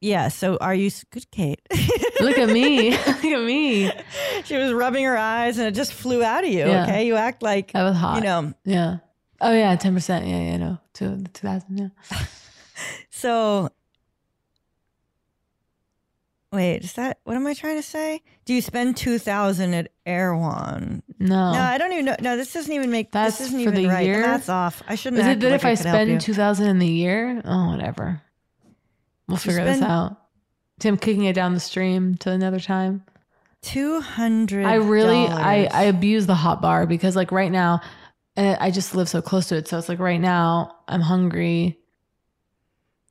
Yeah. So are you good, Kate? Look at me. Look at me. she was rubbing her eyes and it just flew out of you. Yeah. Okay, you act like That was hot. You know. Yeah. Oh yeah, 10%. Yeah, yeah, no. Two, 2000, yeah. So wait, is that what am I trying to say? Do you spend two thousand at Erewhon? No. No, I don't even know. No, this doesn't even make. That's this isn't for even the right. year? That's off. I shouldn't. Is it that like if I you. spend 2000 in the year? Oh, whatever. We'll You figure this out. Tim kicking it down the stream to another time. two hundred. I really I I abuse the hot bar because like right now I just live so close to it. So it's like right now I'm hungry.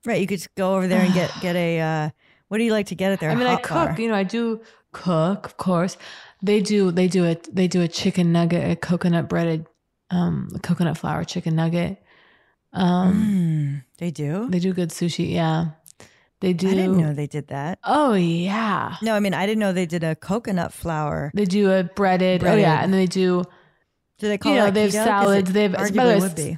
right. You could just go over there and get get a. Uh, what do you like to get at there? I mean, I cook. bar. You know, I do cook, of course. They do. They do it. They do a chicken nugget, a coconut breaded, um, a coconut flour chicken nugget. Um, Mm, they do. they do good sushi. Yeah, they do. I didn't know they did that. Oh yeah, No, I mean I didn't know they did a coconut flour. they do a breaded. Oh yeah, and then they do. Do they call you know, that they have salads. They have. by the arguably way, would be.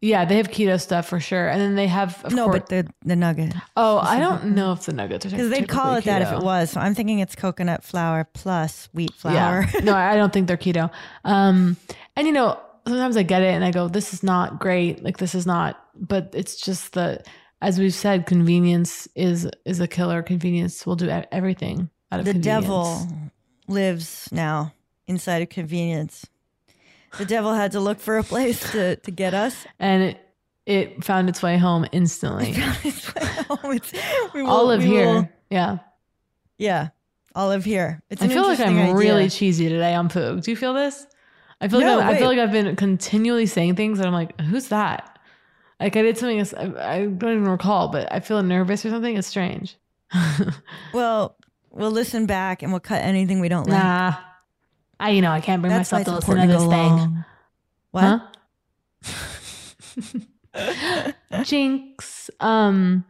Yeah, they have keto stuff for sure, and then they have. Of No, course, but the the nugget. oh, I don't know if the nuggets are Because they'd call it typically that if it was. So I'm thinking it's coconut flour plus wheat flour. Yeah. no, I don't think they're keto. Um, and you know, sometimes I get it and I go, this is not great. Like this is not, but it's just the, as we've said, convenience is, is a killer. Convenience will do everything out of the devil lives now inside of convenience. The devil had to look for a place to, to get us. And it, it found its way home instantly. Oh, it's, we will- Olive we here. will- yeah. yeah. Olive here. It's I an feel like I'm interesting really cheesy today on Poog. Do you feel this? I feel like No, I've, I feel like I've been continually saying things, and I'm like, "Who's that?" Like I did something. I, I don't even recall, but I feel nervous or something. It's strange. Well, we'll listen back and we'll cut anything we don't like. Nah, I you know I can't bring That's myself to listen to this thing. What? Huh? Jinx. Um,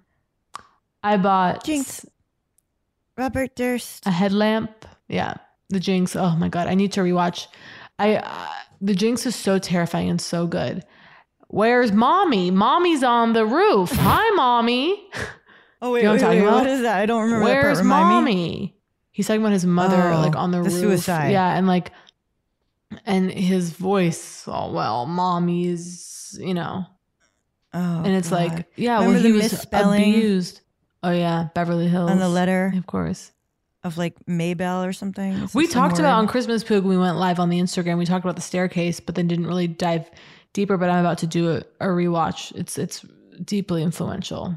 I bought Jinx. Robert Durst. a headlamp. Yeah, the Jinx. Oh my god, I need to rewatch. I uh, the Jinx is so terrifying and so good. Where's mommy? Mommy's on the roof. Hi, mommy. Oh wait, wait, what I'm talking wait, what is that? I don't remember. that part. Where's Remind me. He's talking about his mother, Oh, like on the, the roof. suicide. Yeah, and like, and his voice. Oh well, mommy's. You know, Oh, and it's God. like, yeah, Remember well, the he was misspelling abused. Oh yeah, Beverly Hills on the letter of course. of like Maybell or something. We talked about on Christmas Poog. We went live on the Instagram. We talked about the staircase, but then didn't really dive deeper. But I'm about to do a, a rewatch. It's it's deeply influential.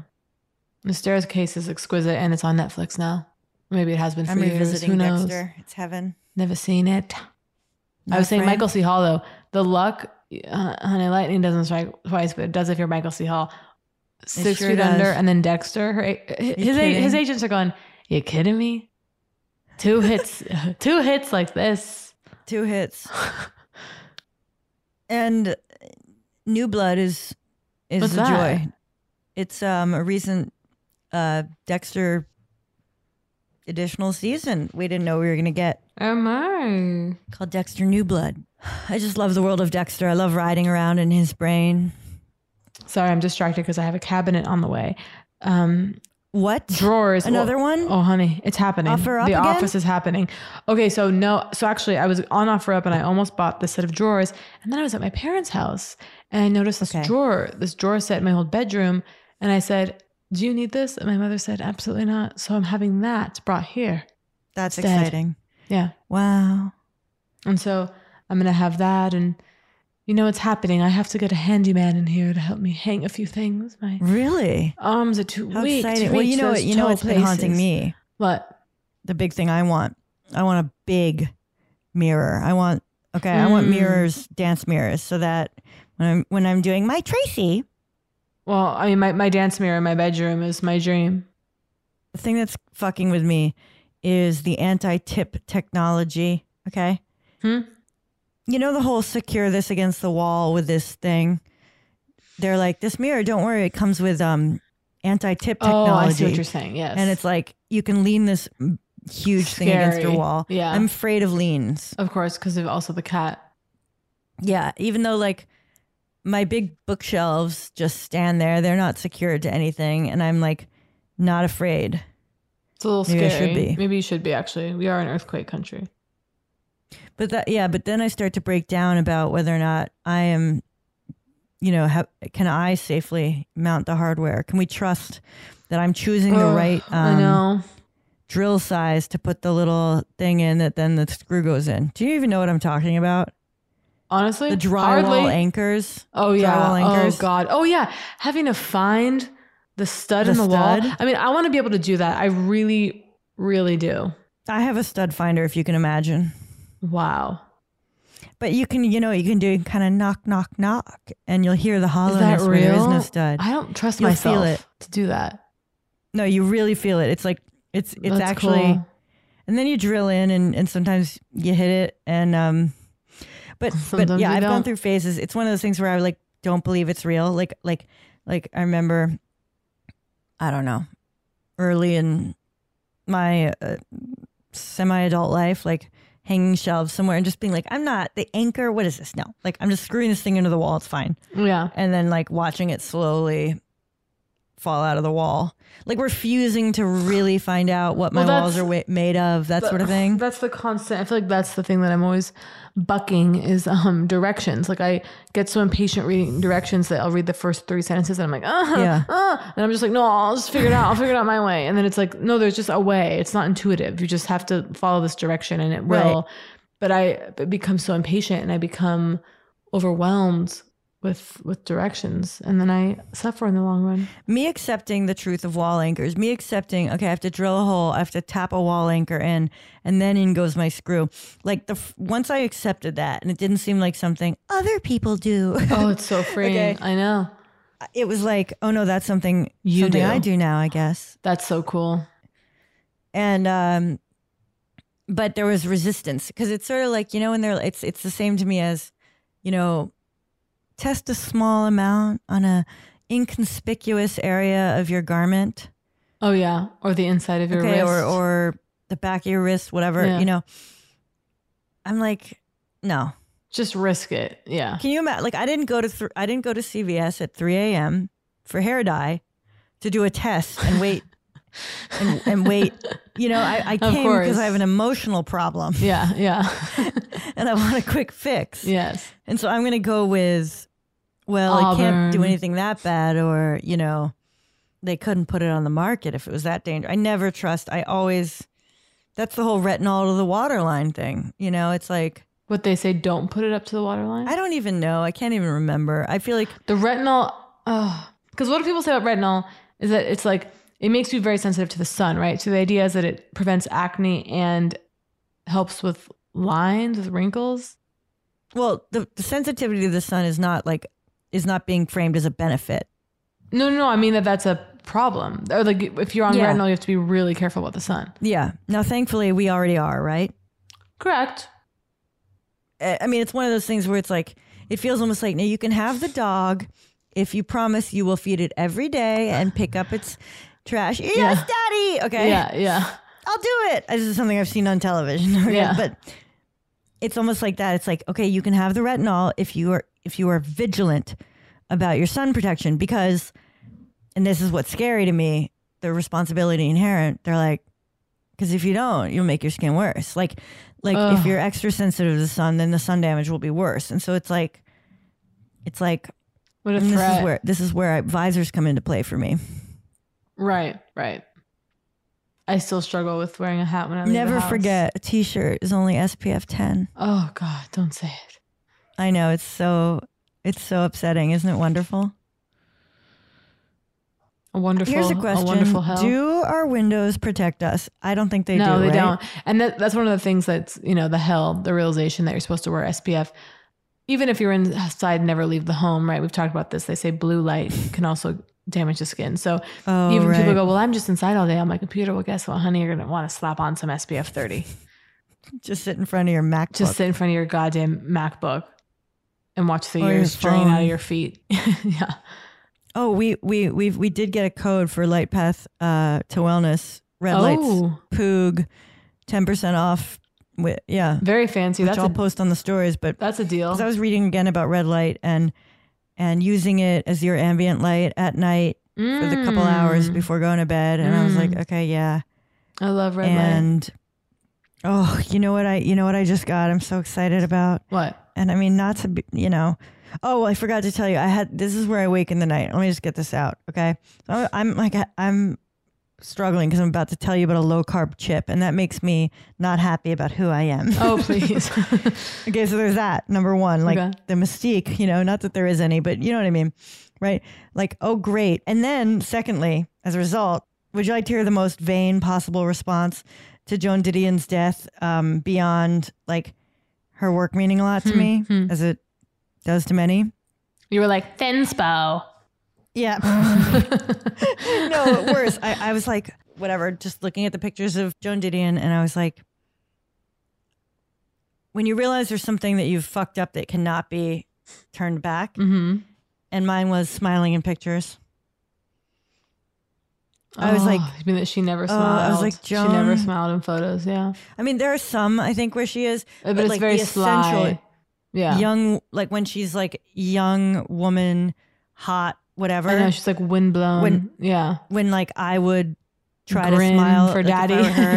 The staircase is exquisite, and it's on Netflix now. Maybe it has been for I'm years. revisiting Who knows? Dexter. It's heaven. Never seen it. Not I was a saying? Michael C. Hall though. The luck, uh, honey, lightning doesn't strike twice, but it does if you're Michael C. Hall. Six sure feet under, and then Dexter. Her, his a- his agents are going. You kidding me? Two hits, two hits like this. Two hits. and New Blood is is What's a that? joy. It's um a recent uh Dexter additional season we didn't know we were gonna get Oh my! called Dexter New Blood. I just love the world of Dexter. I love riding around in his brain. Sorry, I'm distracted because I have a cabinet on the way. Um, what drawers? Another Well- one? Oh, honey, it's happening. Offer Up the again? office is happening. Okay, so no, so actually, I was on offer up and I almost bought this set of drawers, and then I was at my parents' house and I noticed this drawer, this drawer set in my old bedroom, and I said, "Do you need this?" And my mother said, "Absolutely not." So I'm having that brought here. That's instead. exciting. Yeah. Wow. And so I'm gonna have that, and you know what's happening? I have to get a handyman in here to help me hang a few things. My Really? arms are too How weak. to exciting. Well, you know what you know what's been haunting me? What? The big thing I want. I want a big mirror. I want okay, I want Mm. mirrors, dance mirrors, so that when I'm when I'm doing my Tracy, Well, I mean, my, my dance mirror in my bedroom is my dream. the thing that's fucking with me is the anti-tip technology. Okay. Hmm? You know the whole secure this against the wall with this thing. They're like this mirror. Don't worry, it comes with um anti-tip technology. Oh. I see what you're saying. Yes. And it's like you can lean this huge thing against your wall. Yeah. I'm afraid of leans. Of course, because of also the cat. Yeah, even though like my big bookshelves just stand there, they're not secured to anything, and I'm like not afraid. It's a little Maybe I should be. Maybe you should be, actually. We are an earthquake country. But that yeah, but then I start to break down about whether or not I am, you know, have, can I safely mount the hardware? Can we trust that I'm choosing the right um, drill size to put the little thing in that then the screw goes in? Do you even know what I'm talking about? Honestly, The drywall hardly. anchors. Oh yeah. Drywall anchors. Oh god. Oh yeah. Having to find the stud The in the stud? wall. I mean, I want to be able to do that. I really, really do. I have a stud finder if you can imagine. Wow. But you can, you know, you can do kind of knock, knock, knock, and you'll hear the hollowness where there is no stud. I don't trust You'll myself feel it. to do that. No, you really feel it. It's like it's it's That's actually, cool. and then you drill in, and and sometimes you hit it, and um, but but yeah, I've gone don't. through phases. It's one of those things where I like don't believe it's real. Like like like I remember, I don't know, early in my uh, semi-adult life, like hanging shelves somewhere and just being like, I'm not the anchor. What is this? No, like I'm just screwing this thing into the wall. It's fine. Yeah. And then like watching it slowly fall out of the wall, like refusing to really find out what my Well, walls are wa- made of, that sort of thing. That's the constant. I feel like that's the thing that I'm always bucking is um directions. Like I get so impatient reading directions that I'll read the first three sentences and I'm like, uh, Yeah. uh, and I'm just like, no, I'll just figure it out. I'll figure it out my way. And then it's like, no, there's just a way. It's not intuitive. You just have to follow this direction and it will. Right. But I become so impatient and I become overwhelmed with with directions, and then I suffer in the long run. me accepting the truth of wall anchors, me accepting, okay, I have to drill a hole, I have to tap a wall anchor in, and then in goes my screw. Like the once I accepted that, and it didn't seem like something other people do. Oh, it's so freeing. Okay. I know. it was like, oh no, that's something You something do. I do now, I guess. That's so cool. and um but there was resistance because it's sort of like you know when they're it's it's the same to me as you know test a small amount on a inconspicuous area of your garment Oh yeah, or the inside of your okay wrist. or or the back of your wrist whatever Yeah. you know i'm like no just risk it. Yeah. can you imagine like i didn't go to th- i didn't go to cvs at 3 a.m for hair dye to do a test and wait and, and wait you know i, I came because i have an emotional problem Yeah, yeah. and I want a quick fix. yes. And so I'm going to go with, well, I can't do anything that bad, or, you know, they couldn't put it on the market if it was that dangerous. I never trust. I always, that's the whole retinol to the waterline thing. You know, it's like, What they say, don't put it up to the waterline. I don't even know. I can't even remember. I feel like The retinol, because what do people say about retinol is that it's like it makes you very sensitive to the sun, right? So the idea is that it prevents acne and helps with lines, with wrinkles. well, the, the sensitivity to the sun is not like, is not being framed as a benefit. No, no, no. I mean that that's a problem. Or like if you're on Yeah. retinol, you have to be really careful about the sun. Yeah. Now, thankfully, we already are, right? Correct. I mean, it's one of those things where it's like, it feels almost like, now you can have the dog if you promise you will feed it every day and pick up its trash. Yes, Yeah. daddy. Okay. Yeah, yeah. I'll do it. This is something I've seen on television. Yeah. But it's almost like that. It's like, okay, you can have the retinol if you are if you are vigilant about your sun protection because and this is what's scary to me, the responsibility inherent. They're like, because if you don't, you'll make your skin worse. Like like if you're extra sensitive to the sun, then the sun damage will be worse. And so it's like it's like What a and this threat. is where this is where visors come into play for me. Right, right. I still struggle with wearing a hat when I Never forget, a t-shirt is only SPF 10. Oh God, don't say it. I know it's so it's so upsetting, isn't it wonderful? A wonderful, Here's a a question: wonderful hell. Do our windows protect us? I don't think they no, do. No, they right? don't. And that, that's one of the things that's, you know, the hell, the realization that you're supposed to wear SPF. Even if you're inside, never leave the home, right? We've talked about this. They say blue light can also damage the skin. So Oh, even people go, well, I'm just inside all day on my computer. Well, guess what, honey? You're going to want to slap on some SPF 30. Just sit in front of your MacBook. Just sit in front of your goddamn MacBook and watch the Or your years drain out of your feet. yeah. Oh, we we we we did get a code for Light Path uh, to wellness. Red lights, Oh. Poog, ten percent off. With, yeah, Very fancy. which That's I'll a, post on the stories. But that's a deal. 'cause I was reading again about red light and and using it as your ambient light at night for the couple hours Mm. before going to bed, and I was like, Mm. okay, yeah. I love red light. and oh, you know what I you know what I just got? I'm so excited about. What? And I mean, not to be, you know. Oh, I forgot to tell you. I had this is where I wake in the night. Let me just get this out, okay? So I'm like I'm struggling because I'm about to tell you about a low carb chip, and that makes me not happy about who I am. Oh, please. okay, so there's that number one, like Okay. the mystique. You know, not that there is any, but you know what I mean, right? Like, oh, great. And then, secondly, as a result, would you like to hear the most vain possible response to Joan Didion's death um, beyond like her work meaning a lot to Hmm, me, hmm. as it does to many? You were like, Thinspo. Yeah. no, worse. I, I was like, whatever, just looking at the pictures of Joan Didion, and I was like, when you realize there's something that you've fucked up that cannot be turned back, Mm-hmm. and mine was smiling in pictures. I was like, I mean that she never smiled. I was like, Joan. she never smiled in photos. Yeah, I mean, there are some I think where she is, uh, but, it's like very the sly. Yeah, young, like when she's like young woman, hot, whatever. I know she's like windblown. When- yeah, when like I would try Grin to smile for like, daddy.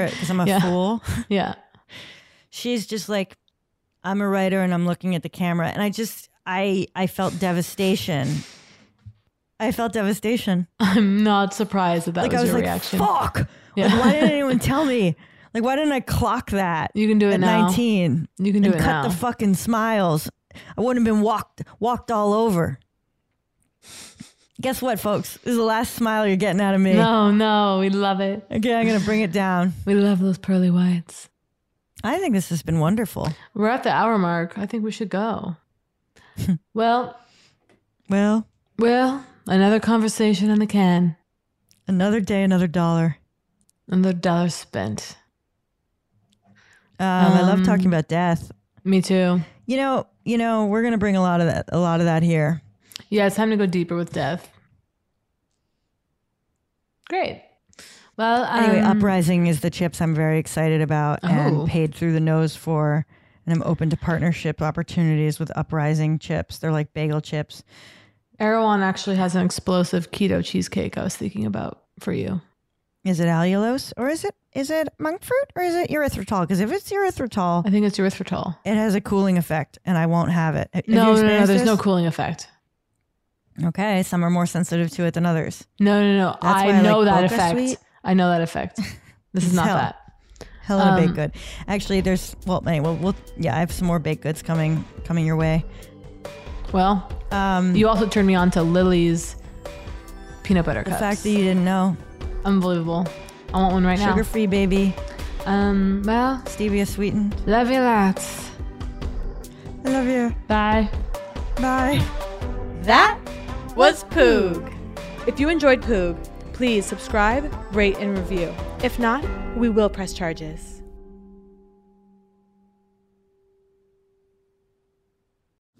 because I'm a Yeah. fool. yeah. she's just like i'm a writer and i'm looking at the camera and i just i i felt devastation i felt devastation I'm not surprised that that like was i was your like reaction. fuck Yeah. like, why didn't anyone tell me like why didn't i clock that You can do it at now. 19 You can do it cut now. the fucking smiles i wouldn't have been walked walked all over guess what folks this is the last smile you're getting out of me No, no, we love it. okay i'm gonna bring it down We love those pearly whites. i think this has been wonderful We're at the hour mark. I think we should go. well, well well, another conversation in the can. another day another dollar Another dollar spent. um, i love Um, talking about death Me too. You know, you know, we're gonna bring a lot of that, a lot of that here. Yeah, it's time to go deeper with death. Great. Well, Anyway, um, Uprising is the chips I'm very excited about Oh. and paid through the nose for, and I'm open to partnership opportunities with Uprising chips. They're like bagel chips. Erewhon actually has an explosive keto cheesecake I was thinking about for you. Is it allulose or is it is it monk fruit or is it erythritol? Because if it's erythritol, I think it's erythritol. it has a cooling effect, and I won't have it. Have No, no, no, there's no cooling effect. Okay, some are more sensitive to it than others. No, no, no. That's I I know like that effect. Sweet. I know that effect. This is not Hell. that. Hell of a Um, baked good. Actually, there's well, anyway, we'll yeah, I have some more baked goods coming coming your way. Well, Um, you also turned me on to Lily's peanut butter the cups. fact that you didn't know, Unbelievable. I want one right now. sugar free baby, Um, well, stevia sweetened. love you lots. I love you. Bye. Bye. That was Poog. If you enjoyed Poog, please subscribe, rate, and review. If not, we will press charges.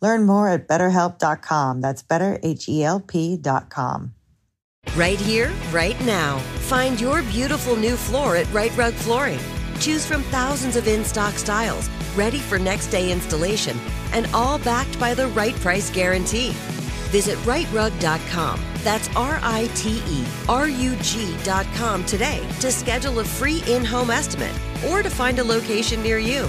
Learn more at betterhelp.com. That's betterhelp.com. Right here, right now. Find your beautiful new floor at Rite Rug Flooring. Choose from thousands of in stock styles, ready for next day installation, and all backed by the right price guarantee. Visit riterug.com. That's R I T E R U G.com today to schedule a free in home estimate or to find a location near you.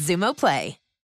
Xumo Play.